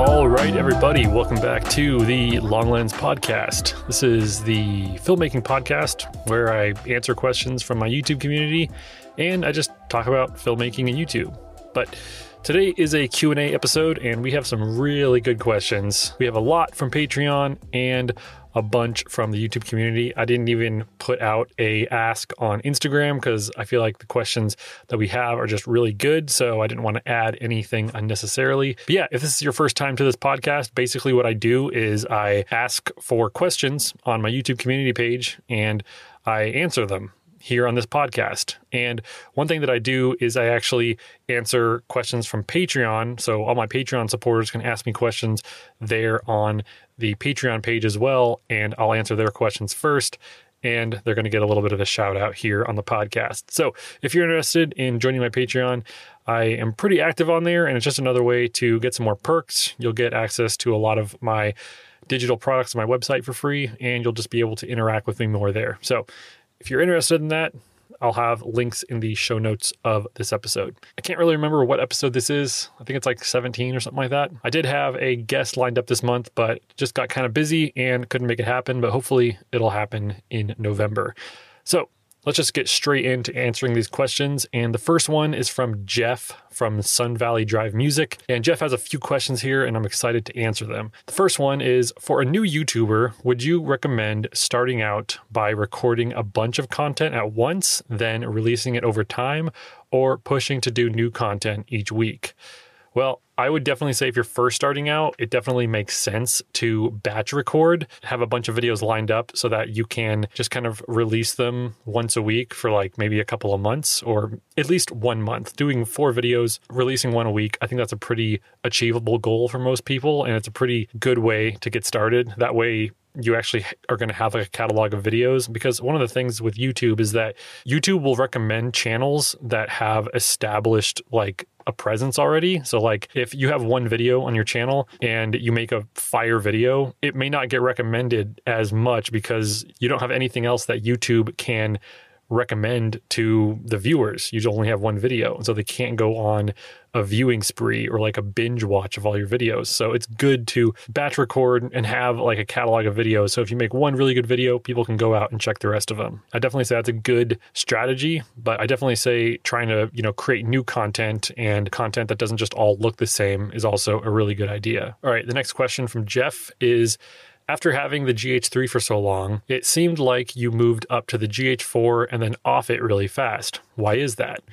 All right, everybody, welcome back to the Long Lens Podcast. This is the filmmaking podcast where I answer questions from my YouTube community and I just talk about filmmaking and YouTube. But today is a Q&A episode and we have some really good questions. We have a lot from Patreon and a bunch from the YouTube community. I didn't even put out a ask on Instagram because I feel like the questions that we have are just really good. So I didn't want to add anything unnecessarily. But yeah, if this is your first time to this podcast, basically what I do is I ask for questions on my YouTube community page and I answer them here on this podcast. And one thing that I do is I actually answer questions from Patreon. So all my Patreon supporters can ask me questions there on the Patreon page as well. And I'll answer their questions first. And they're going to get a little bit of a shout out here on the podcast. So if you're interested in joining my Patreon, I am pretty active on there. And it's just another way to get some more perks. You'll get access to a lot of my digital products on my website for free, and you'll just be able to interact with me more there. So if you're interested in that, I'll have links in the show notes of this episode. I can't really remember what episode this is. I think it's like 17 or something like that. I did have a guest lined up this month, but just got kind of busy and couldn't make it happen. But hopefully it'll happen in November. So let's just get straight into answering these questions. And the first one is from Jeff from Sun Valley Drive Music. And Jeff has a few questions here, and I'm excited to answer them. The first one is For a new YouTuber, would you recommend starting out by recording a bunch of content at once, then releasing it over time, or pushing to do new content each week? Well, I would definitely say if you're first starting out, it definitely makes sense to batch record, have a bunch of videos lined up so that you can just kind of release them once a week for like maybe a couple of months or at least one month. Doing four videos, releasing one a week, I think that's a pretty achievable goal for most people. And it's a pretty good way to get started. That way, you actually are going to have like a catalog of videos because one of the things with YouTube is that YouTube will recommend channels that have established like a presence already. So like if you have one video on your channel and you make a fire video, it may not get recommended as much because you don't have anything else that YouTube can recommend to the viewers. You only have one video, and so they can't go on a viewing spree or like a binge watch of all your videos. So it's good to batch record and have like a catalog of videos. So if you make one really good video, people can go out and check the rest of them. I definitely say that's a good strategy, but I definitely say trying to, you know, create new content and content that doesn't just all look the same is also a really good idea. All right, the next question from Jeff is after having the GH3 for so long, it seemed like you moved up to the GH4 and then off it really fast. Why is that?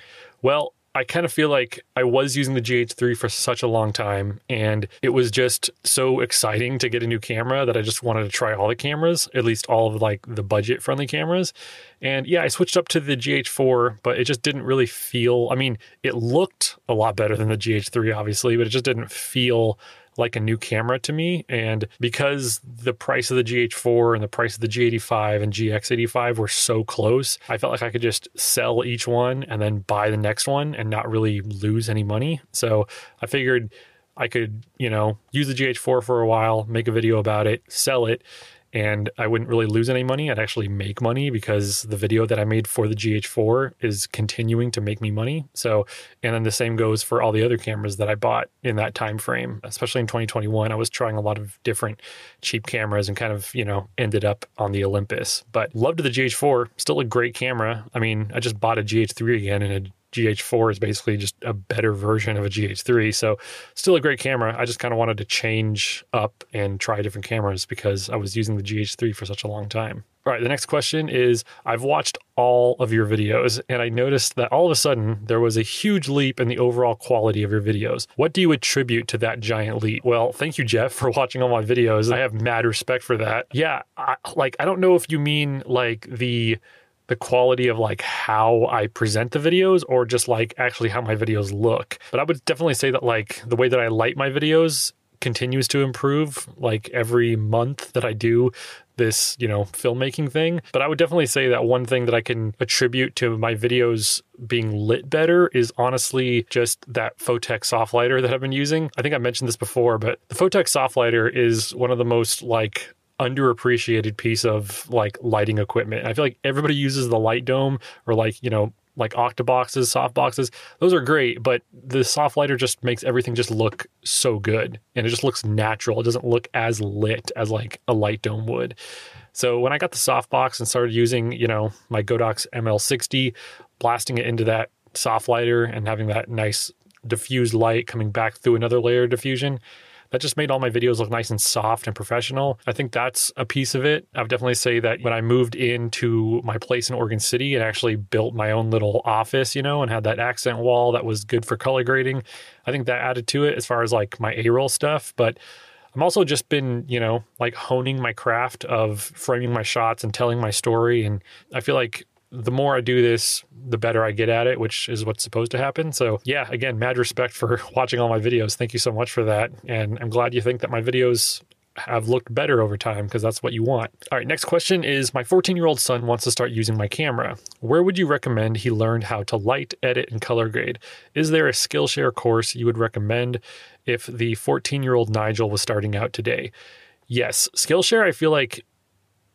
Well, I kind of feel like I was using the GH3 for such a long time and it was just so exciting to get a new camera that I just wanted to try all the cameras, at least all of like the budget friendly cameras. And yeah, I switched up to the GH4, but it just didn't really feel, I mean, it looked a lot better than the GH3 obviously, but it just didn't feel like a new camera to me. And because the price of the GH4 and the price of the G85 and GX85 were so close, I felt like I could just sell each one and then buy the next one and not really lose any money. So I figured I could, you know, use the GH4 for a while, make a video about it, sell it, and I wouldn't really lose any money. I'd actually make money because the video that I made for the GH4 is continuing to make me money. So, and then the same goes for all the other cameras that I bought in that time frame. Especially in 2021, I was trying a lot of different cheap cameras and kind of, you know, ended up on the Olympus. But loved the GH4, still a great camera. I mean, I just bought a GH3 again and it GH4 is basically just a better version of a GH3. So, still a great camera. I just kind of wanted to change up and try different cameras because I was using the GH3 for such a long time. All right, the next question is I've watched all of your videos and I noticed that all of a sudden there was a huge leap in the overall quality of your videos. What do you attribute to that giant leap? Well, thank you, Jeff, for watching all my videos. I have mad respect for that. Yeah, I, like I don't know if you mean like the the quality of like how I present the videos or just like actually how my videos look. But I would definitely say that like the way that I light my videos continues to improve like every month that I do this, you know, filmmaking thing. But I would definitely say that one thing that I can attribute to my videos being lit better is honestly just that Photek soft lighter that I've been using. I think I mentioned this before, but the Photek soft lighter is one of the most like underappreciated piece of like lighting equipment. I feel like everybody uses the light dome or like, you know, like octaboxes, soft boxes. Those are great, but the soft lighter just makes everything just look so good and it just looks natural. It doesn't look as lit as like a light dome would. So when I got the soft box and started using, you know, my Godox ML60, blasting it into that soft lighter and having that nice diffused light coming back through another layer of diffusion, that just made all my videos look nice and soft and professional. I think that's a piece of it. I would definitely say that when I moved into my place in Oregon City and actually built my own little office, you know, and had that accent wall that was good for color grading, I think that added to it as far as like my A roll stuff. But I'm also just been, you know, like honing my craft of framing my shots and telling my story. And I feel like the more I do this, the better I get at it, which is what's supposed to happen. So, yeah, again, mad respect for watching all my videos. Thank you so much for that. And I'm glad you think that my videos have looked better over time because that's what you want. All right, next question is My 14 year old son wants to start using my camera. Where would you recommend he learned how to light, edit, and color grade? Is there a Skillshare course you would recommend if the 14 year old Nigel was starting out today? Yes, Skillshare, I feel like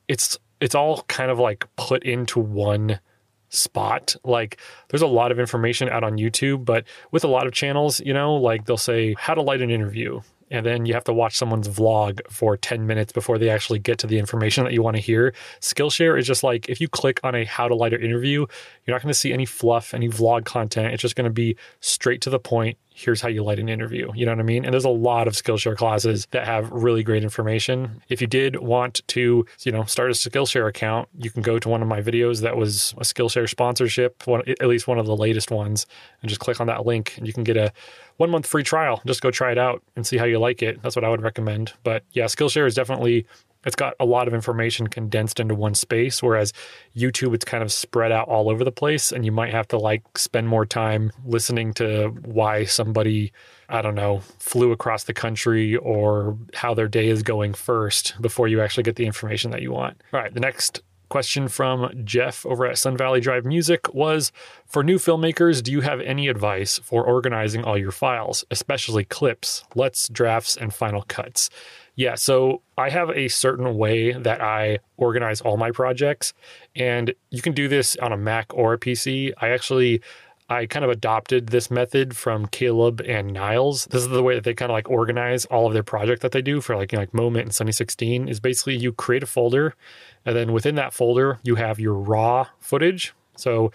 it's it's all kind of like put into one spot. Like there's a lot of information out on YouTube, but with a lot of channels, you know, like they'll say how to light an interview, and then you have to watch someone's vlog for 10 minutes before they actually get to the information that you want to hear. Skillshare is just like if you click on a how to light an interview, you're not going to see any fluff, any vlog content. It's just going to be straight to the point here's how you light an interview. You know what I mean? And there's a lot of Skillshare classes that have really great information. If you did want to, you know, start a Skillshare account, you can go to one of my videos that was a Skillshare sponsorship, one, at least one of the latest ones, and just click on that link and you can get a one month free trial. Just go try it out and see how you like it. That's what I would recommend. But yeah, Skillshare is definitely it's got a lot of information condensed into one space whereas youtube it's kind of spread out all over the place and you might have to like spend more time listening to why somebody i don't know flew across the country or how their day is going first before you actually get the information that you want all right the next question from Jeff over at Sun Valley Drive Music was For new filmmakers, do you have any advice for organizing all your files, especially clips, LUTs, drafts, and final cuts? Yeah, so I have a certain way that I organize all my projects, and you can do this on a Mac or a PC. I actually I kind of adopted this method from Caleb and Niles. This is the way that they kind of like organize all of their project that they do for like you know, like Moment and Sunny 16 is basically you create a folder and then within that folder you have your raw footage. So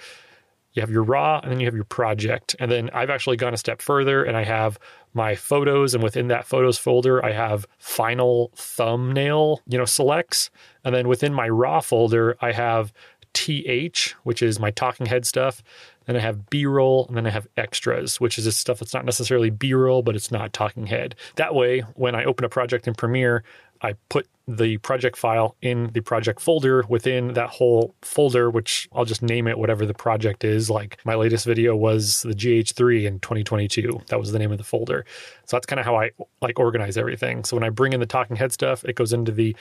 you have your raw and then you have your project. And then I've actually gone a step further and I have my photos and within that photos folder I have final thumbnail, you know, selects. And then within my raw folder I have TH, which is my talking head stuff. Then I have B roll, and then I have extras, which is just stuff that's not necessarily B roll, but it's not talking head. That way, when I open a project in Premiere, I put the project file in the project folder within that whole folder, which I'll just name it whatever the project is. Like my latest video was the GH3 in 2022. That was the name of the folder. So that's kind of how I like organize everything. So when I bring in the talking head stuff, it goes into the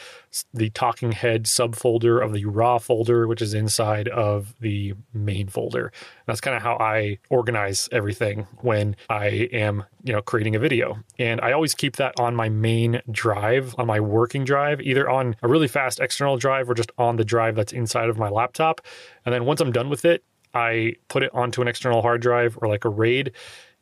the talking head subfolder of the raw folder, which is inside of the main folder. And that's kind of how I organize everything when I am, you know, creating a video. And I always keep that on my main drive, on my working drive, either on a really fast external drive or just on the drive that's inside of my laptop. And then once I'm done with it, I put it onto an external hard drive or like a RAID,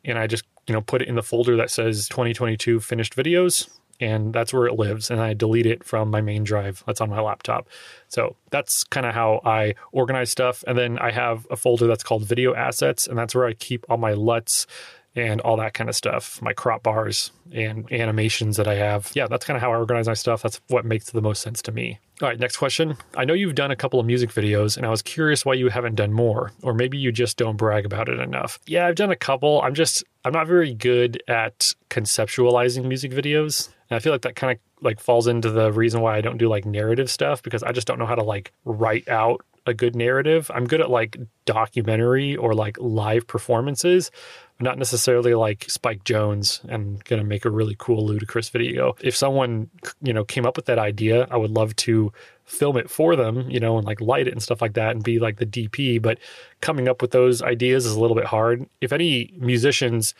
and I just you know put it in the folder that says 2022 finished videos, and that's where it lives. And I delete it from my main drive that's on my laptop. So that's kind of how I organize stuff. And then I have a folder that's called video assets, and that's where I keep all my LUTs and all that kind of stuff, my crop bars and animations that I have. Yeah, that's kind of how I organize my stuff. That's what makes the most sense to me. All right, next question. I know you've done a couple of music videos, and I was curious why you haven't done more, or maybe you just don't brag about it enough. Yeah, I've done a couple. I'm just, I'm not very good at conceptualizing music videos. And I feel like that kind of like falls into the reason why I don't do like narrative stuff because I just don't know how to like write out a good narrative. I'm good at like documentary or like live performances, not necessarily like Spike Jonze and going to make a really cool ludicrous video. If someone, you know, came up with that idea, I would love to film it for them, you know, and like light it and stuff like that and be like the DP. But coming up with those ideas is a little bit hard. If any musicians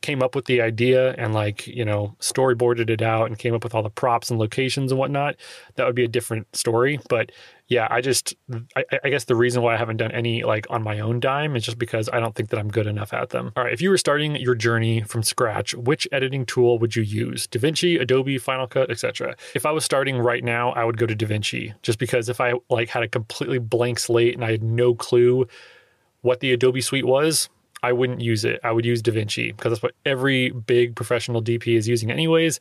came up with the idea and like you know storyboarded it out and came up with all the props and locations and whatnot that would be a different story but yeah, I just, I, I, guess the reason why I haven't done any like on my own dime is just because I don't think that I'm good enough at them. All right, if you were starting your journey from scratch, which editing tool would you use? DaVinci, Adobe, Final Cut, etc. If I was starting right now, I would go to DaVinci just because if I like had a completely blank slate and I had no clue what the Adobe suite was, I wouldn't use it. I would use DaVinci because that's what every big professional DP is using anyways,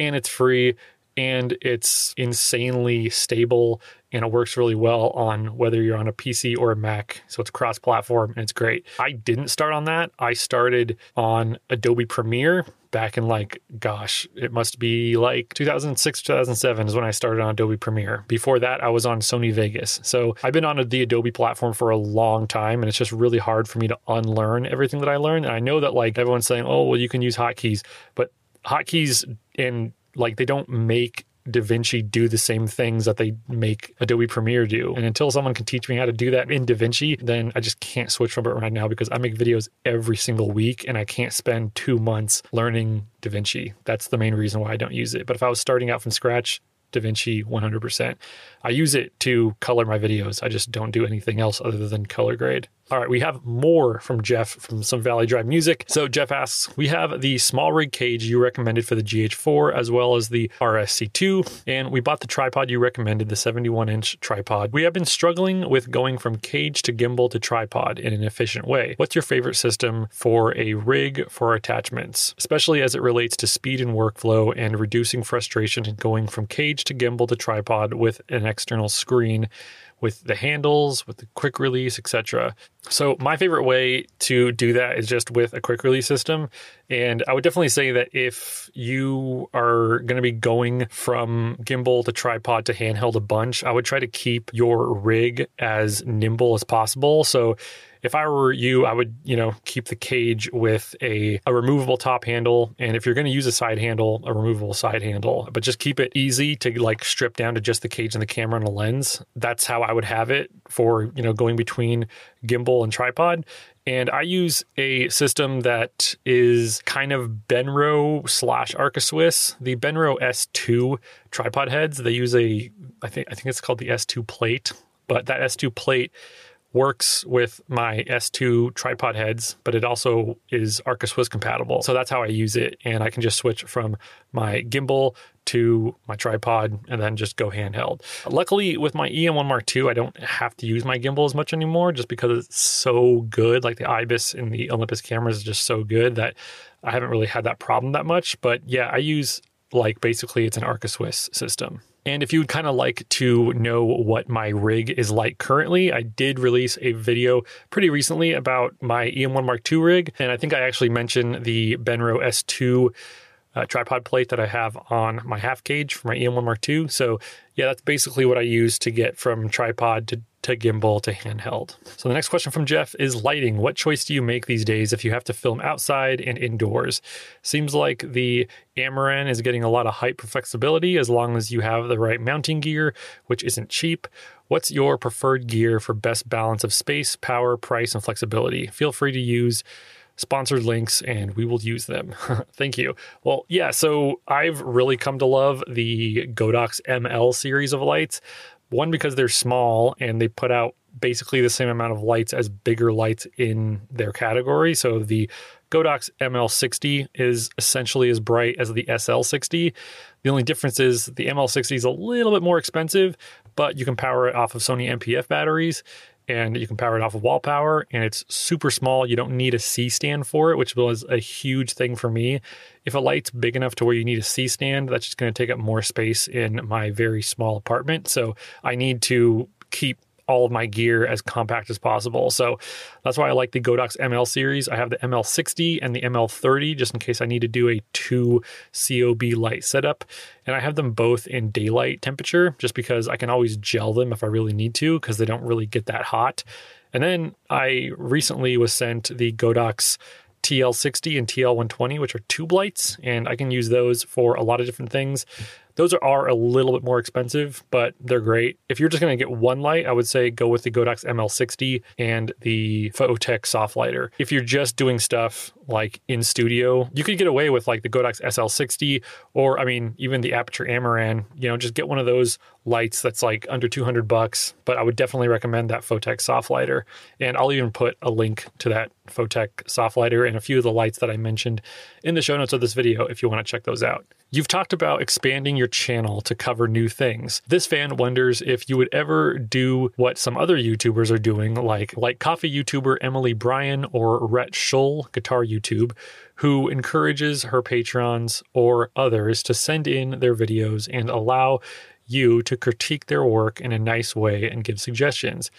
and it's free and it's insanely stable and it works really well on whether you're on a PC or a Mac. So it's cross platform and it's great. I didn't start on that. I started on Adobe Premiere back in like, gosh, it must be like 2006, 2007 is when I started on Adobe Premiere. Before that, I was on Sony Vegas. So I've been on the Adobe platform for a long time and it's just really hard for me to unlearn everything that I learned. And I know that like everyone's saying, oh, well, you can use hotkeys, but hotkeys in like they don't make DaVinci do the same things that they make Adobe Premiere do. And until someone can teach me how to do that in DaVinci, then I just can't switch from it right now because I make videos every single week and I can't spend two months learning DaVinci. That's the main reason why I don't use it. But if I was starting out from scratch, DaVinci 100%. I use it to color my videos. I just don't do anything else other than color grade. All right, we have more from Jeff from Sun Valley Drive music. So Jeff asks, we have the small rig cage you recommended for the GH4 as well as the RSC2, and we bought the tripod you recommended, the 71 inch tripod. We have been struggling with going from cage to gimbal to tripod in an efficient way. What's your favorite system for a rig for attachments, especially as it relates to speed and workflow and reducing frustration in going from cage to gimbal to tripod with an external screen? With the handles, with the quick release, etc. So my favorite way to do that is just with a quick release system. And I would definitely say that if you are going to be going from gimbal to tripod to handheld a bunch, I would try to keep your rig as nimble as possible. So if I were you, I would, you know, keep the cage with a, a removable top handle. And if you're going to use a side handle, a removable side handle, but just keep it easy to like strip down to just the cage and the camera and a lens. That's how I would have it for, you know, going between gimbal and tripod. And I use a system that is kind of Benro slash Arca Swiss. The Benro S2 tripod heads, they use a, I think, I think it's called the S2 plate, but that S2 plate works with my S2 tripod heads, but it also is Arca Swiss compatible. So that's how I use it. And I can just switch from my gimbal to my tripod and then just go handheld. Luckily, with my EM1 Mark II, I don't have to use my gimbal as much anymore just because it's so good. Like the IBIS and the Olympus cameras is just so good that I haven't really had that problem that much. But yeah, I use like basically it's an Arca Swiss system. And if you would kind of like to know what my rig is like currently, I did release a video pretty recently about my EM1 Mark II rig. And I think I actually mentioned the Benro S2 uh, tripod plate that I have on my half cage for my EM1 Mark II. So, yeah, that's basically what I use to get from tripod to to gimbal to handheld. So the next question from Jeff is lighting. What choice do you make these days if you have to film outside and indoors? Seems like the Amaran is getting a lot of hype for flexibility as long as you have the right mounting gear, which isn't cheap. What's your preferred gear for best balance of space, power, price, and flexibility? Feel free to use sponsored links and we will use them. Thank you. Well, yeah, so I've really come to love the Godox ML series of lights. One, because they're small and they put out basically the same amount of lights as bigger lights in their category. So the Godox ML60 is essentially as bright as the SL60. The only difference is the ML60 is a little bit more expensive, but you can power it off of Sony NP-F batteries and you can power it off of wall power and it's super small. You don't need a C stand for it, which was a huge thing for me. If a light's big enough to where you need a C stand, that's just going to take up more space in my very small apartment. So I need to keep all of my gear as compact as possible. So that's why I like the Godox ML series. I have the ML60 and the ML30 just in case I need to do a two COB light setup. And I have them both in daylight temperature just because I can always gel them if I really need to because they don't really get that hot. And then I recently was sent the Godox TL60 and TL120, which are tube lights, and I can use those for a lot of different things. Those are, a little bit more expensive, but they're great. If you're just going to get one light, I would say go with the Godox ML60 and the Photek soft lighter. If you're just doing stuff like in studio, you could get away with like the Godox SL60 or I mean even the Aputure Amaran, you know, just get one of those lights that's like under 200 bucks, but I would definitely recommend that Photek soft lighter. And I'll even put a link to that Photek soft lighter and a few of the lights that I mentioned in the show notes of this video if you want to check those out. You've talked about expanding your channel to cover new things. This fan wonders if you would ever do what some other YouTubers are doing, like like coffee YouTuber Emily Bryan or Rhett Shull, guitar YouTube, who encourages her patrons or others to send in their videos and allow you to critique their work in a nice way and give suggestions.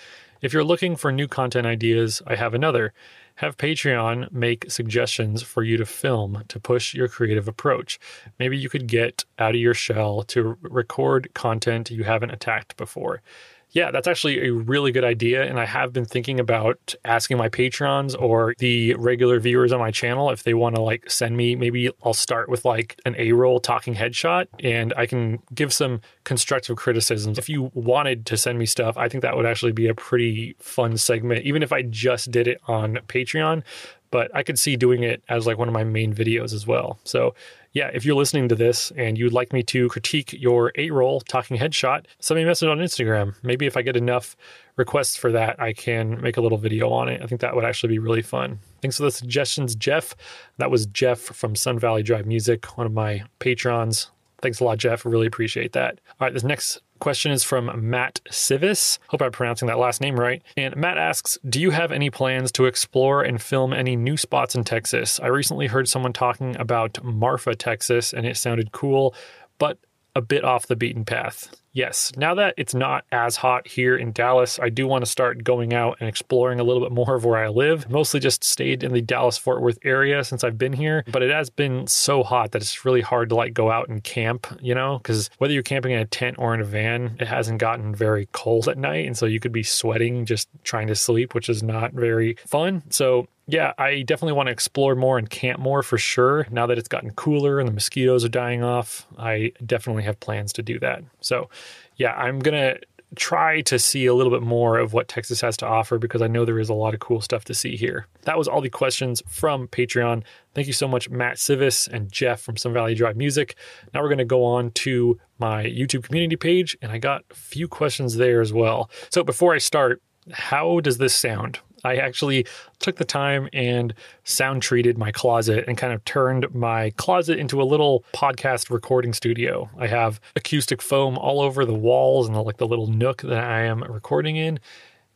If you're looking for new content ideas, I have another. Have Patreon make suggestions for you to film to push your creative approach. Maybe you could get out of your shell to record content you haven't attacked before. Yeah, that's actually a really good idea. And I have been thinking about asking my patrons or the regular viewers on my channel if they want to like send me, maybe I'll start with like an A roll talking headshot and I can give some constructive criticisms. If you wanted to send me stuff, I think that would actually be a pretty fun segment, even if I just did it on Patreon but I could see doing it as like one of my main videos as well. So yeah, if you're listening to this and you'd like me to critique your A roll talking headshot, send me a message on Instagram. Maybe if I get enough requests for that, I can make a little video on it. I think that would actually be really fun. Thanks for the suggestions, Jeff. That was Jeff from Sun Valley Drive Music, one of my patrons. Thanks a lot, Jeff. Really appreciate that. All right, this next question is from Matt Civis. Hope I'm pronouncing that last name right. And Matt asks Do you have any plans to explore and film any new spots in Texas? I recently heard someone talking about Marfa, Texas, and it sounded cool, but a bit off the beaten path. Yes, now that it's not as hot here in Dallas, I do want to start going out and exploring a little bit more of where I live. Mostly just stayed in the Dallas Fort Worth area since I've been here, but it has been so hot that it's really hard to like go out and camp, you know, because whether you're camping in a tent or in a van, it hasn't gotten very cold at night. And so you could be sweating just trying to sleep, which is not very fun. So yeah, I definitely want to explore more and camp more for sure. Now that it's gotten cooler and the mosquitoes are dying off, I definitely have plans to do that. So, yeah, I'm going to try to see a little bit more of what Texas has to offer because I know there is a lot of cool stuff to see here. That was all the questions from Patreon. Thank you so much, Matt Civis and Jeff from Sun Valley Drive Music. Now we're going to go on to my YouTube community page, and I got a few questions there as well. So before I start, how does this sound? I actually took the time and sound treated my closet and kind of turned my closet into a little podcast recording studio. I have acoustic foam all over the walls and the, like the little nook that I am recording in.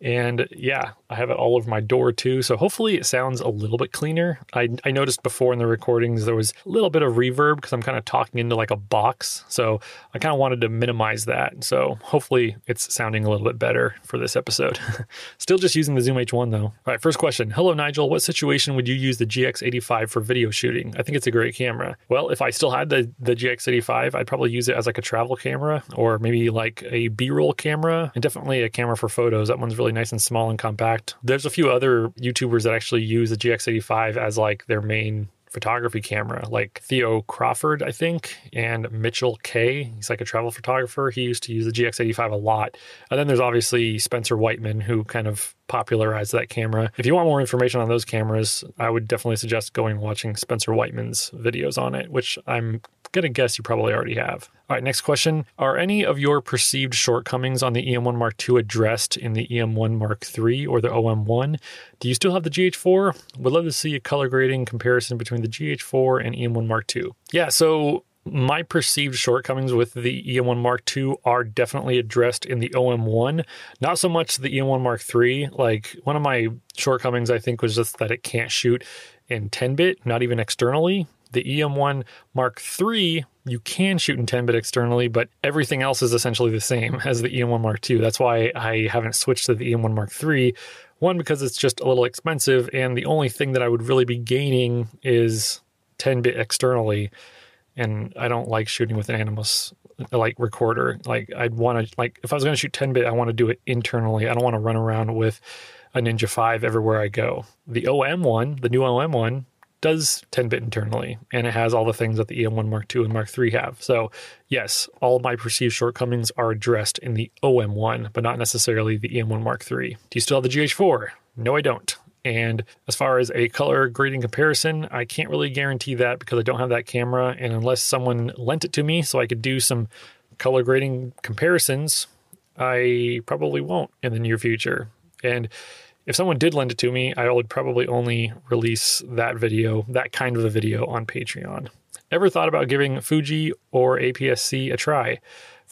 And yeah, I have it all over my door too. So hopefully it sounds a little bit cleaner. I, I noticed before in the recordings there was a little bit of reverb because I'm kind of talking into like a box. So I kind of wanted to minimize that. So hopefully it's sounding a little bit better for this episode. Still just using the Zoom H1 though. All right, first question. Hello, Nigel. What situation would you use the GX85 for video shooting? I think it's a great camera. Well, if I still had the, the GX85, I'd probably use it as like a travel camera or maybe like a B roll camera and definitely a camera for photos. That one's really nice and small and compact. There's a few other YouTubers that actually use the GX85 as like their main photography camera, like Theo Crawford, I think, and Mitchell K. He's like a travel photographer. He used to use the GX85 a lot. And then there's obviously Spencer Whiteman, who kind of popularized that camera. If you want more information on those cameras, I would definitely suggest going watching Spencer Whiteman's videos on it, which I'm going to guess you probably already have. All right, next question. Are any of your perceived shortcomings on the EM1 Mark II addressed in the EM1 Mark III or the OM1? Do you still have the GH4? Would love to see a color grading comparison between the GH4 and EM1 Mark II. Yeah, so my perceived shortcomings with the EM1 Mark II are definitely addressed in the OM1. Not so much the EM1 Mark III. Like one of my shortcomings, I think, was just that it can't shoot in 10 bit, not even externally. The EM1 Mark III, you can shoot in 10 bit externally, but everything else is essentially the same as the EM1 Mark II. That's why I haven't switched to the EM1 Mark III. One, because it's just a little expensive, and the only thing that I would really be gaining is 10 bit externally. And I don't like shooting with an Atomos like recorder. Like I'd want to like if I was going to shoot 10 bit, I want to do it internally. I don't want to run around with a Ninja 5 everywhere I go. The OM one, the new OM one, does 10 bit internally and it has all the things that the EM1 Mark II and Mark III have. So, yes, all my perceived shortcomings are addressed in the OM1, but not necessarily the EM1 Mark III. Do you still have the GH4? No, I don't. And as far as a color grading comparison, I can't really guarantee that because I don't have that camera. And unless someone lent it to me so I could do some color grading comparisons, I probably won't in the near future. And if someone did lend it to me, I would probably only release that video, that kind of a video on Patreon. Ever thought about giving Fuji or APS-C a try?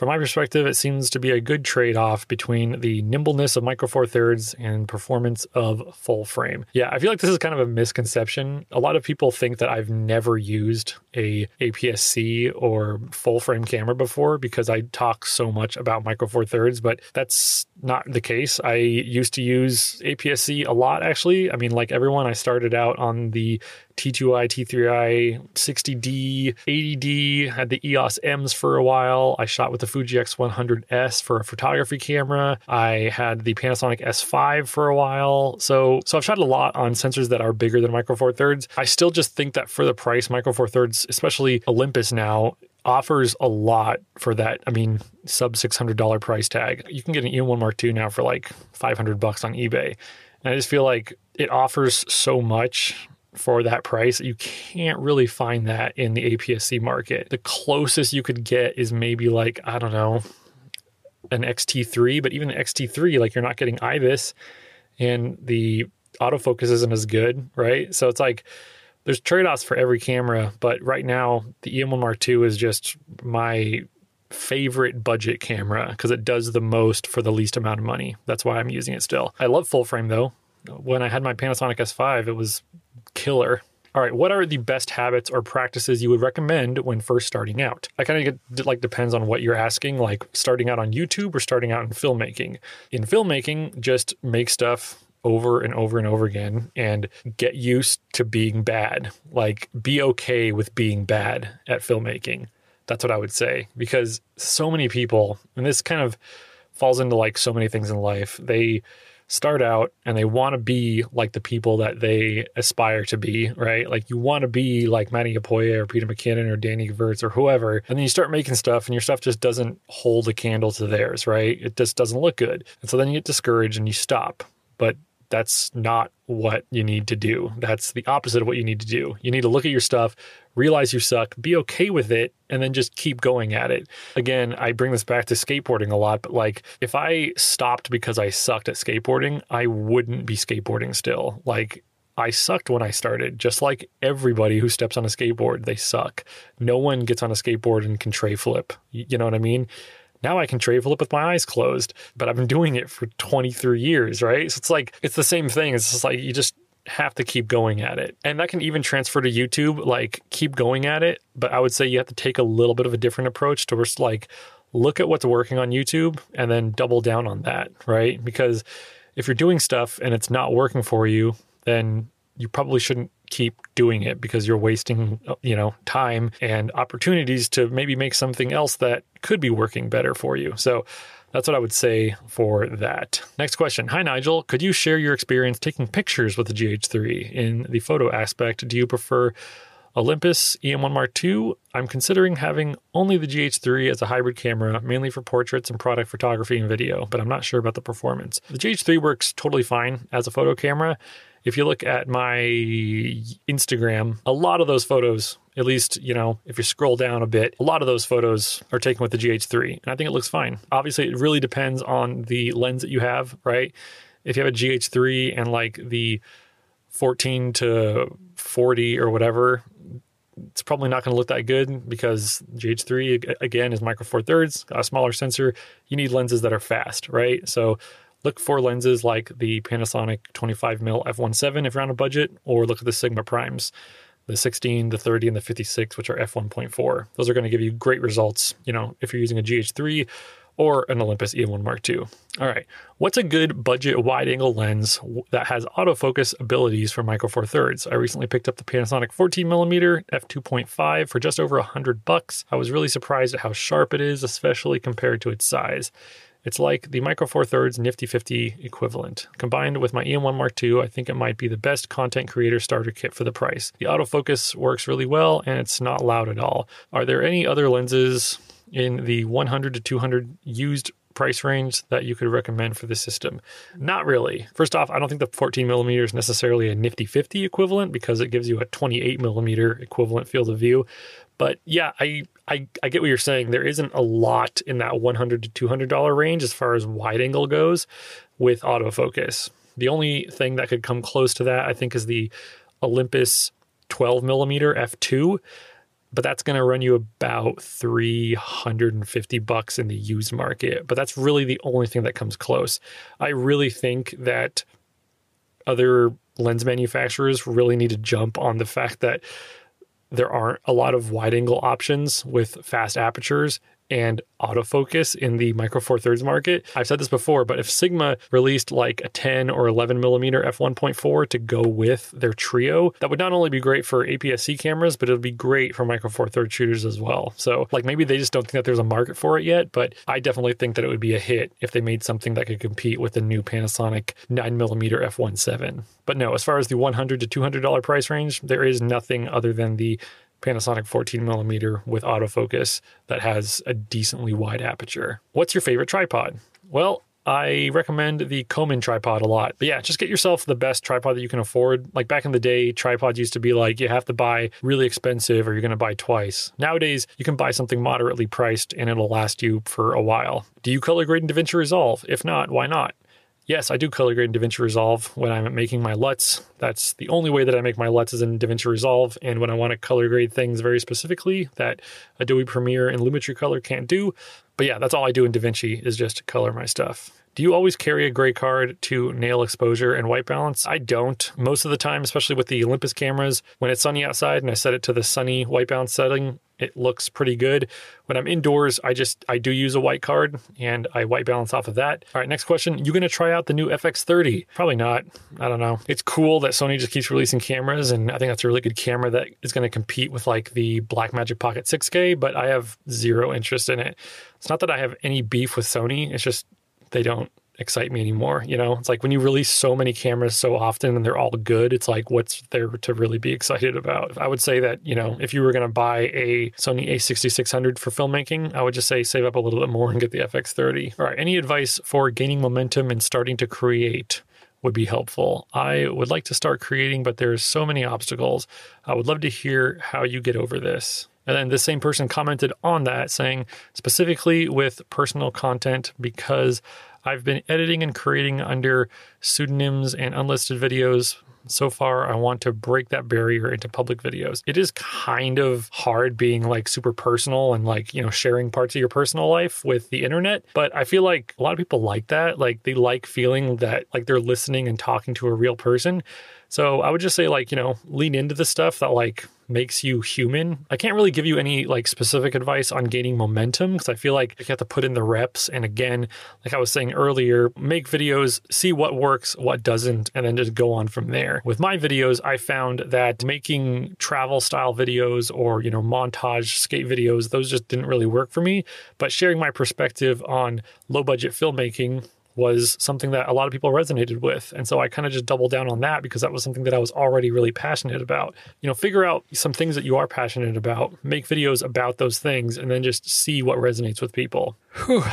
From my perspective, it seems to be a good trade off between the nimbleness of Micro Four Thirds and performance of full frame. Yeah, I feel like this is kind of a misconception. A lot of people think that I've never used a APS-C or full frame camera before because I talk so much about Micro Four Thirds, but that's not the case. I used to use APS-C a lot actually. I mean, like everyone, I started out on the T2i, T3i, 60D, 80D, had the EOS M's for a while. I shot with the Fuji X100S for a photography camera. I had the Panasonic S5 for a while. So, so I've shot a lot on sensors that are bigger than Micro Four Thirds. I still just think that for the price, Micro Four Thirds, especially Olympus now, offers a lot for that. I mean, sub $600 price tag. You can get an EM1 Mark II now for like 500 bucks on eBay. And I just feel like it offers so much for that price. You can't really find that in the APS-C market. The closest you could get is maybe like, I don't know, an XT3, but even the XT3, like you're not getting IBIS and the autofocus isn't as good, right? So it's like there's trade-offs for every camera, but right now the EM1 Mark II is just my favorite budget camera because it does the most for the least amount of money. That's why I'm using it still. I love full frame though. When I had my Panasonic S5, it was killer. All right, what are the best habits or practices you would recommend when first starting out? I kind of get like depends on what you're asking, like starting out on YouTube or starting out in filmmaking. In filmmaking, just make stuff over and over and over again and get used to being bad. Like be okay with being bad at filmmaking. That's what I would say because so many people, and this kind of falls into like so many things in life, they start out and they want to be like the people that they aspire to be, right? Like you want to be like Matti Haapoja or Peter McKinnon or Danny Gevirtz or whoever. And then you start making stuff and your stuff just doesn't hold a candle to theirs, right? It just doesn't look good. And so then you get discouraged and you stop. But that's not what you need to do. That's the opposite of what you need to do. You need to look at your stuff, realize you suck, be okay with it, and then just keep going at it. Again, I bring this back to skateboarding a lot, but like if I stopped because I sucked at skateboarding, I wouldn't be skateboarding still. Like I sucked when I started, just like everybody who steps on a skateboard, they suck. No one gets on a skateboard and can tray flip. You know what I mean? Now I can tray flip with my eyes closed, but I've been doing it for 23 years, right? So it's like, it's the same thing. It's just like you just have to keep going at it. And that can even transfer to YouTube, like keep going at it. But I would say you have to take a little bit of a different approach to just like look at what's working on YouTube and then double down on that, right? Because if you're doing stuff and it's not working for you, then you probably shouldn't keep doing it because you're wasting, you know, time and opportunities to maybe make something else that could be working better for you. So that's what I would say for that. Next question. Hi, Nigel. Could you share your experience taking pictures with the GH3 in the photo aspect? Do you prefer Olympus EM1 Mark II? I'm considering having only the GH3 as a hybrid camera, mainly for portraits and product photography and video, but I'm not sure about the performance. The GH3 works totally fine as a photo camera if you look at my Instagram, a lot of those photos, at least, you know, if you scroll down a bit, a lot of those photos are taken with the GH3. And I think it looks fine. Obviously, it really depends on the lens that you have, right? If you have a GH3 and like the 14 to 40 or whatever, it's probably not going to look that good because GH3 again is micro four thirds, got a smaller sensor. You need lenses that are fast, right? So Look for lenses like the Panasonic 25mm f1.7 if you're on a budget, or look at the Sigma Primes, the 16, the 30, and the 56, which are f1.4. Those are going to give you great results, you know, if you're using a GH3 or an Olympus EM1 Mark II. All right, what's a good budget wide angle lens that has autofocus abilities for micro four thirds? I recently picked up the Panasonic 14mm f2.5 for just over 100 bucks. I was really surprised at how sharp it is, especially compared to its size. It's like the Micro Four Thirds Nifty 50 equivalent. Combined with my EM1 Mark II, I think it might be the best content creator starter kit for the price. The autofocus works really well and it's not loud at all. Are there any other lenses in the 100 to 200 used price range that you could recommend for the system? Not really. First off, I don't think the 14 millimeter is necessarily a nifty 50 equivalent because it gives you a 28 millimeter equivalent field of view. But yeah, I, I I get what you're saying. There isn't a lot in that 100 to 200 dollar range as far as wide angle goes with autofocus. The only thing that could come close to that, I think, is the Olympus 12 millimeter f2 but that's going to run you about 350 bucks in the used market but that's really the only thing that comes close i really think that other lens manufacturers really need to jump on the fact that there aren't a lot of wide angle options with fast apertures and autofocus in the micro four thirds market. I've said this before, but if Sigma released like a 10 or 11 millimeter f1.4 to go with their trio, that would not only be great for APS-C cameras, but it would be great for micro four thirds shooters as well. So like maybe they just don't think that there's a market for it yet, but I definitely think that it would be a hit if they made something that could compete with the new Panasonic 9 millimeter f1.7. But no, as far as the 100 to 200 dollar price range, there is nothing other than the Panasonic 14 millimeter with autofocus that has a decently wide aperture. What's your favorite tripod? Well, I recommend the Coman tripod a lot. But yeah, just get yourself the best tripod that you can afford. Like back in the day, tripods used to be like you have to buy really expensive or you're going to buy twice. Nowadays, you can buy something moderately priced and it'll last you for a while. Do you color grade in DaVinci Resolve? If not, why not? Yes, I do color grade in DaVinci Resolve when I'm making my LUTs. That's the only way that I make my LUTs is in DaVinci Resolve. And when I want to color grade things very specifically that Adobe Premiere and Lumetri Color can't do. But yeah, that's all I do in DaVinci is just color my stuff. Do you always carry a gray card to nail exposure and white balance? I don't. Most of the time, especially with the Olympus cameras, when it's sunny outside and I set it to the sunny white balance setting, it looks pretty good. When I'm indoors, I just I do use a white card and I white balance off of that. All right, next question. You gonna try out the new FX30? Probably not. I don't know. It's cool that Sony just keeps releasing cameras, and I think that's a really good camera that is gonna compete with like the Blackmagic Pocket 6K, but I have zero interest in it. It's not that I have any beef with Sony, it's just they don't excite me anymore. You know, it's like when you release so many cameras so often and they're all good, it's like, what's there to really be excited about? I would say that, you know, if you were going to buy a Sony a6600 for filmmaking, I would just say save up a little bit more and get the FX30. All right. Any advice for gaining momentum and starting to create? would be helpful. I would like to start creating, but there's so many obstacles. I would love to hear how you get over this. And then the same person commented on that saying specifically with personal content because I've been editing and creating under pseudonyms and unlisted videos. So far, I want to break that barrier into public videos. It is kind of hard being like super personal and like, you know, sharing parts of your personal life with the internet. But I feel like a lot of people like that. Like they like feeling that like they're listening and talking to a real person. So I would just say, like, you know, lean into the stuff that like makes you human. I can't really give you any like specific advice on gaining momentum because I feel like you have to put in the reps. And again, like I was saying earlier, make videos, see what works, what doesn't, and then just go on from there. With my videos, I found that making travel style videos or, you know, montage skate videos, those just didn't really work for me. But sharing my perspective on low budget filmmaking was something that a lot of people resonated with. And so I kind of just doubled down on that because that was something that I was already really passionate about. You know, figure out some things that you are passionate about, make videos about those things, and then just see what resonates with people. Whew.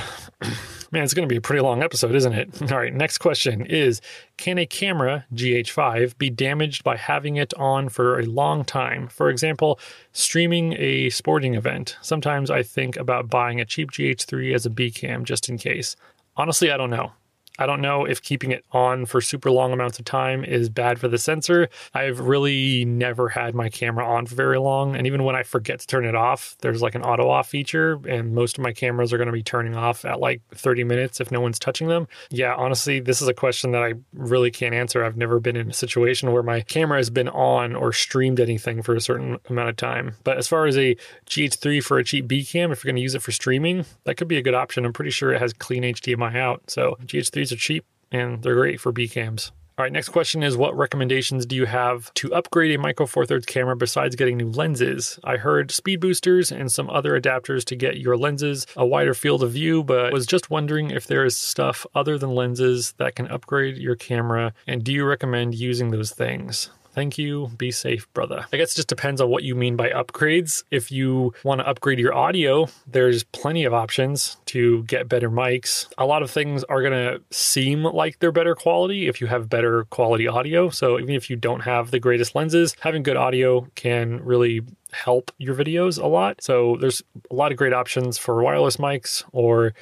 Man, it's going to be a pretty long episode, isn't it? All right, next question is Can a camera, GH5, be damaged by having it on for a long time? For example, streaming a sporting event. Sometimes I think about buying a cheap GH3 as a B cam just in case. Honestly, I don't know. I don't know if keeping it on for super long amounts of time is bad for the sensor. I've really never had my camera on for very long. And even when I forget to turn it off, there's like an auto off feature. And most of my cameras are going to be turning off at like 30 minutes if no one's touching them. Yeah, honestly, this is a question that I really can't answer. I've never been in a situation where my camera has been on or streamed anything for a certain amount of time. But as far as a GH3 for a cheap B cam, if you're going to use it for streaming, that could be a good option. I'm pretty sure it has clean HDMI out. So GH3 are cheap and they're great for B cams. All right, next question is what recommendations do you have to upgrade a Micro Four Thirds camera besides getting new lenses? I heard speed boosters and some other adapters to get your lenses a wider field of view, but was just wondering if there is stuff other than lenses that can upgrade your camera, and do you recommend using those things? Thank you. Be safe, brother. I guess it just depends on what you mean by upgrades. If you want to upgrade your audio, there's plenty of options to get better mics. A lot of things are going to seem like they're better quality if you have better quality audio. So even if you don't have the greatest lenses, having good audio can really help your videos a lot. So there's a lot of great options for wireless mics or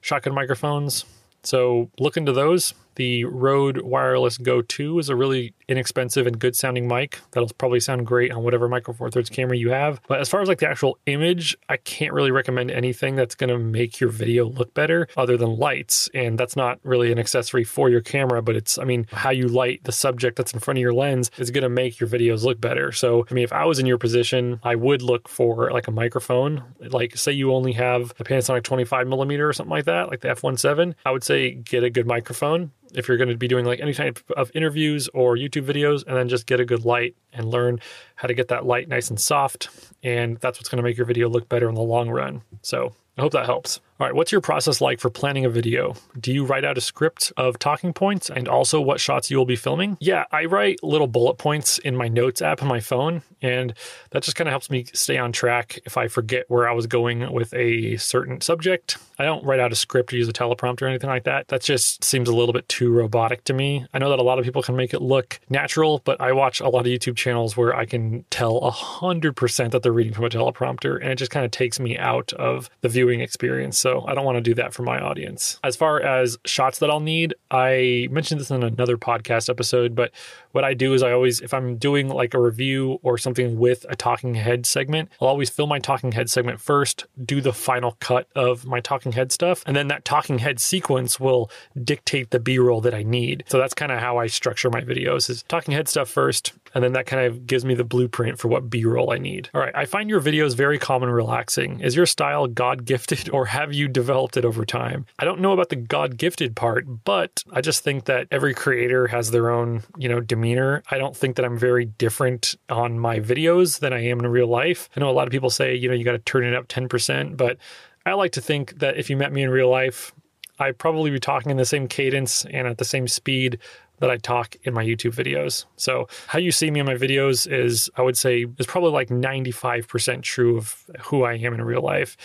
shotgun microphones. So look into those. The Rode Wireless Go 2 is a really inexpensive and good sounding mic that'll probably sound great on whatever Micro Four Thirds camera you have. But as far as like the actual image, I can't really recommend anything that's going to make your video look better other than lights. And that's not really an accessory for your camera, but it's, I mean, how you light the subject that's in front of your lens is going to make your videos look better. So, I mean, if I was in your position, I would look for like a microphone. Like, say you only have a Panasonic 25 millimeter or something like that, like the F17, I would say get a good microphone if you're going to be doing like any type of interviews or YouTube videos, and then just get a good light and learn how to get that light nice and soft. And that's what's going to make your video look better in the long run. So I hope that helps. All right, what's your process like for planning a video? Do you write out a script of talking points and also what shots you will be filming? Yeah, I write little bullet points in my notes app on my phone, and that just kind of helps me stay on track if I forget where I was going with a certain subject. I don't write out a script or use a teleprompter or anything like that. That just seems a little bit too robotic to me. I know that a lot of people can make it look natural, but I watch a lot of YouTube channels where I can tell 100% that they're reading from a teleprompter, and it just kind of takes me out of the viewing experience. So I don't want to do that for my audience. As far as shots that I'll need, I mentioned this in another podcast episode, but what I do is I always, if I'm doing like a review or something with a talking head segment, I'll always film my talking head segment first, do the final cut of my talking head stuff, and then that talking head sequence will dictate the B roll that I need. So that's kind of how I structure my videos is talking head stuff first, and then that kind of gives me the blueprint for what B roll I need. All right, I find your videos very calm and relaxing. Is your style God gifted or have you developed it over time? I don't know about the God gifted part, but I just think that every creator has their own, you know, demeanor. I don't think that I'm very different on my videos than I am in real life. I know a lot of people say, you know, you got to turn it up 10%, but I like to think that if you met me in real life, I'd probably be talking in the same cadence and at the same speed that I talk in my YouTube videos. So how you see me in my videos is, I would say, is probably like 95% true of who I am in real life.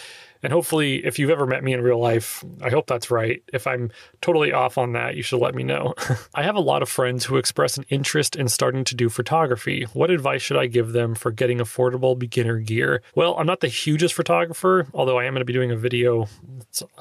And hopefully, if you've ever met me in real life, I hope that's right. If I'm totally off on that, you should let me know. I have a lot of friends who express an interest in starting to do photography. What advice should I give them for getting affordable beginner gear? Well, I'm not the hugest photographer, although I am going to be doing a video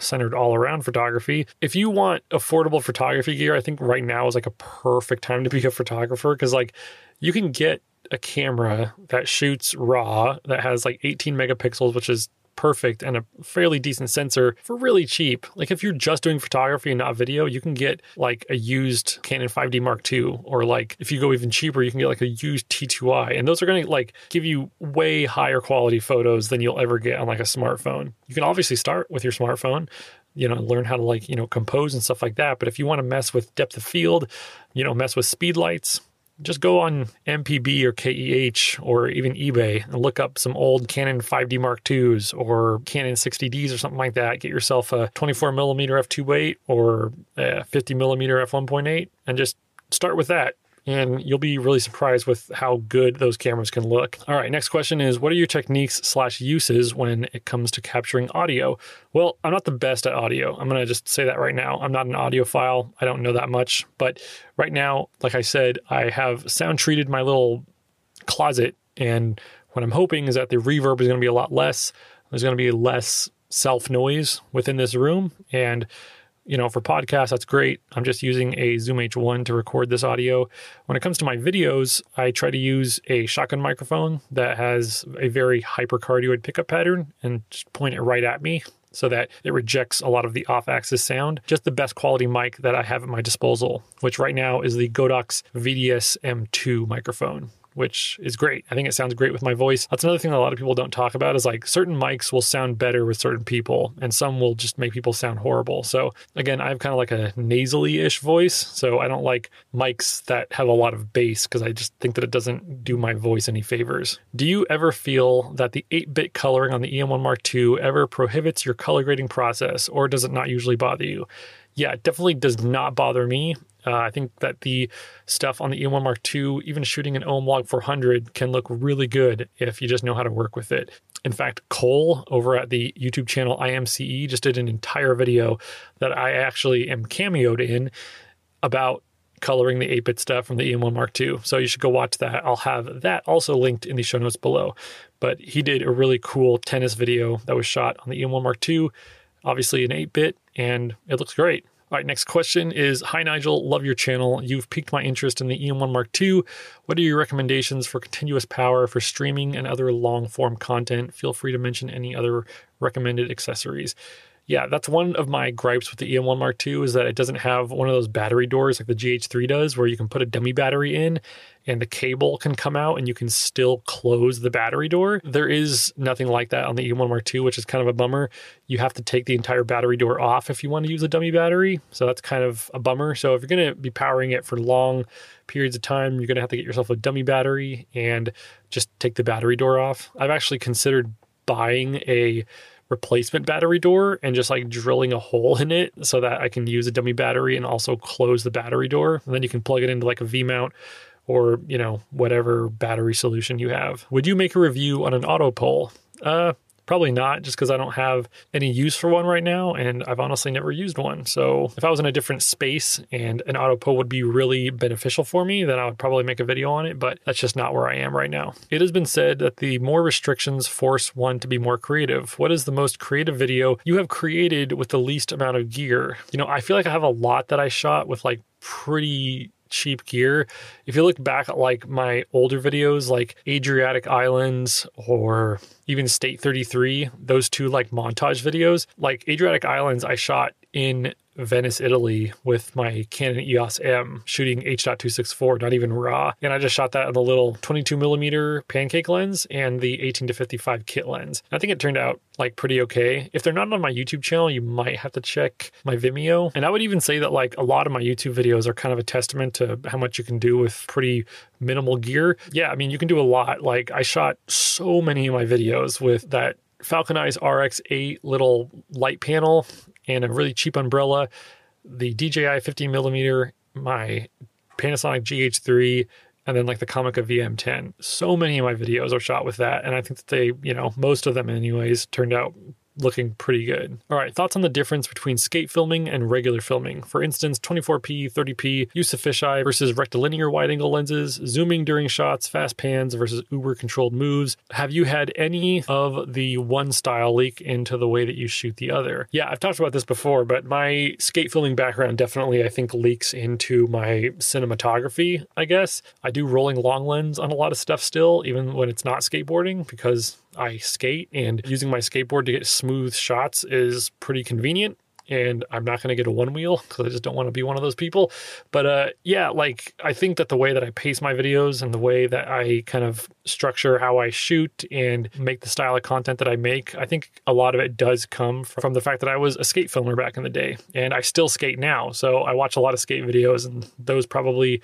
centered all around photography. If you want affordable photography gear, I think right now is like a perfect time to be a photographer because, like, you can get a camera that shoots raw that has like 18 megapixels, which is perfect and a fairly decent sensor for really cheap. Like if you're just doing photography and not video, you can get like a used Canon 5D Mark II, or like if you go even cheaper, you can get like a used T2i, and those are going to like give you way higher quality photos than you'll ever get on like a smartphone. You can obviously start with your smartphone, you know, learn how to like, you know, compose and stuff like that. But if you want to mess with depth of field, you know, mess with speed lights, just go on MPB or KEH or even eBay and look up some old Canon 5D Mark IIs or Canon 60Ds or something like that. Get yourself a 24 millimeter f2.8 or a 50 millimeter f1.8 and just start with that and you'll be really surprised with how good those cameras can look. All right, next question is what are your techniques slash uses when it comes to capturing audio? Well, I'm not the best at audio. I'm gonna just say that right now. I'm not an audiophile. I don't know that much, but right now, like I said, I have sound treated my little closet, and what I'm hoping is that the reverb is gonna be a lot less. There's gonna be less self noise within this room, and you know, for podcasts, that's great. I'm just using a Zoom H1 to record this audio. When it comes to my videos, I try to use a shotgun microphone that has a very hypercardioid pickup pattern and just point it right at me so that it rejects a lot of the off axis sound. Just the best quality mic that I have at my disposal, which right now is the Godox VDS M2 microphone which is great. I think it sounds great with my voice. That's another thing that a lot of people don't talk about is like certain mics will sound better with certain people and some will just make people sound horrible. So again, I have kind of like a nasally ish voice. So I don't like mics that have a lot of bass because I just think that it doesn't do my voice any favors. Do you ever feel that the 8 bit coloring on the EM1 Mark II ever prohibits your color grading process or does it not usually bother you? Yeah, it definitely does not bother me. Uh, I think that the stuff on the EM1 Mark II, even shooting an OM-Log 400, can look really good if you just know how to work with it. In fact, Cole over at the YouTube channel IMCE just did an entire video that I actually am cameoed in about coloring the 8 bit stuff from the EM1 Mark II. So you should go watch that. I'll have that also linked in the show notes below. But he did a really cool tennis video that was shot on the EM1 Mark II, obviously an 8 bit, and it looks great. All right, next question is Hi, Nigel. Love your channel. You've piqued my interest in the EM1 Mark II. What are your recommendations for continuous power for streaming and other long form content? Feel free to mention any other recommended accessories. Yeah, that's one of my gripes with the EM1 Mark II is that it doesn't have one of those battery doors like the GH3 does, where you can put a dummy battery in and the cable can come out and you can still close the battery door. There is nothing like that on the EM1 Mark II, which is kind of a bummer. You have to take the entire battery door off if you want to use a dummy battery. So that's kind of a bummer. So if you're going to be powering it for long periods of time, you're going to have to get yourself a dummy battery and just take the battery door off. I've actually considered buying a replacement battery door and just like drilling a hole in it so that I can use a dummy battery and also close the battery door. And then you can plug it into like a V mount or, you know, whatever battery solution you have. Would you make a review on an auto pull? Uh, Probably not, just because I don't have any use for one right now, and I've honestly never used one. So if I was in a different space and an auto pull would be really beneficial for me, then I would probably make a video on it, but that's just not where I am right now. It has been said that the more restrictions force one to be more creative. What is the most creative video you have created with the least amount of gear? You know, I feel like I have a lot that I shot with like pretty cheap gear. If you look back at like my older videos, like Adriatic Islands or even State 33, those two like montage videos, like Adriatic Islands, I shot in Venice, Italy with my Canon EOS M shooting H.264, not even RAW. And I just shot that on the little 22 millimeter pancake lens and the 18 to 55 kit lens. I think it turned out like pretty okay. If they're not on my YouTube channel, you might have to check my Vimeo. And I would even say that like a lot of my YouTube videos are kind of a testament to how much you can do with pretty minimal gear. Yeah, I mean, you can do a lot. Like I shot so many of my videos with that Falcon Eyes RX8 little light panel and a really cheap umbrella, the DJI 50 millimeter, my Panasonic GH3, and then like the Comica VM10. So many of my videos are shot with that, and I think that they, you know, most of them anyways, turned out looking pretty good. All right, thoughts on the difference between skate filming and regular filming. For instance, 24p, 30p, use of fisheye versus rectilinear wide angle lenses, zooming during shots, fast pans versus uber controlled moves. Have you had any of the one style leak into the way that you shoot the other? Yeah, I've talked about this before, but my skate filming background definitely, I think, leaks into my cinematography, I guess. I do rolling long lens on a lot of stuff still, even when it's not skateboarding, because I skate, and using my skateboard to get smooth shots is pretty convenient. And I'm not going to get a Onewheel because I just don't want to be one of those people. But uh, yeah, like I think that the way that I pace my videos and the way that I kind of structure how I shoot and make the style of content that I make, I think a lot of it does come from the fact that I was a skate filmer back in the day and I still skate now. So I watch a lot of skate videos and those probably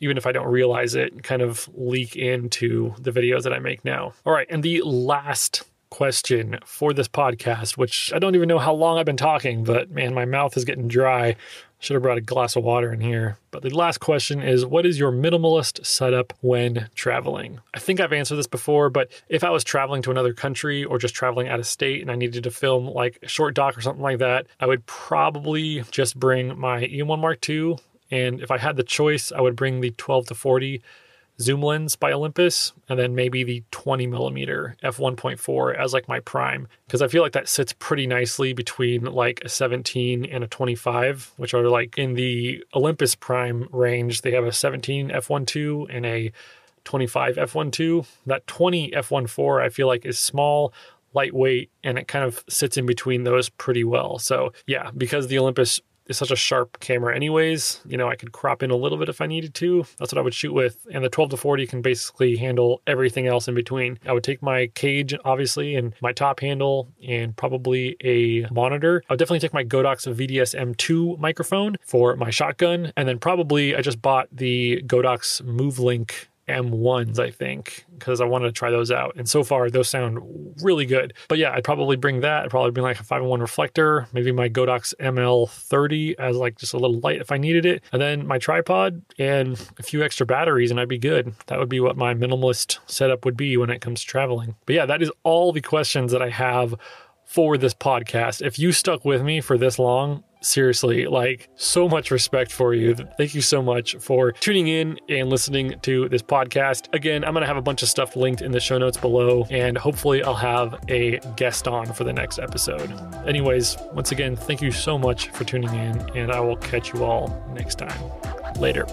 even if I don't realize it, kind of leak into the videos that I make now. All right. And the last question for this podcast, which I don't even know how long I've been talking, but man, my mouth is getting dry. Should have brought a glass of water in here. But the last question is What is your minimalist setup when traveling? I think I've answered this before, but if I was traveling to another country or just traveling out of state and I needed to film like a short doc or something like that, I would probably just bring my EM1 Mark II and if I had the choice, I would bring the 12 to 40 zoom lens by Olympus and then maybe the 20 millimeter f1.4 as like my prime because I feel like that sits pretty nicely between like a 17 and a 25, which are like in the Olympus prime range. They have a 17 f1.2 and a 25 f1.2. That 20 f1.4 I feel like is small, lightweight, and it kind of sits in between those pretty well. So yeah, because the Olympus is such a sharp camera, anyways. You know, I could crop in a little bit if I needed to. That's what I would shoot with. And the 12 to 40 can basically handle everything else in between. I would take my cage, obviously, and my top handle, and probably a monitor. I would definitely take my Godox VDS M2 microphone for my shotgun. And then probably I just bought the Godox MoveLink M1s, I think, because I wanted to try those out. And so far, those sound really good. But yeah, I'd probably bring that. I'd probably bring like a 5 1 reflector, maybe my Godox ML30 as like just a little light if I needed it. And then my tripod and a few extra batteries, and I'd be good. That would be what my minimalist setup would be when it comes to traveling. But yeah, that is all the questions that I have for this podcast. If you stuck with me for this long, seriously, like so much respect for you. Thank you so much for tuning in and listening to this podcast. Again, I'm going to have a bunch of stuff linked in the show notes below, and hopefully, I'll have a guest on for the next episode. Anyways, once again, thank you so much for tuning in, and I will catch you all next time. Later.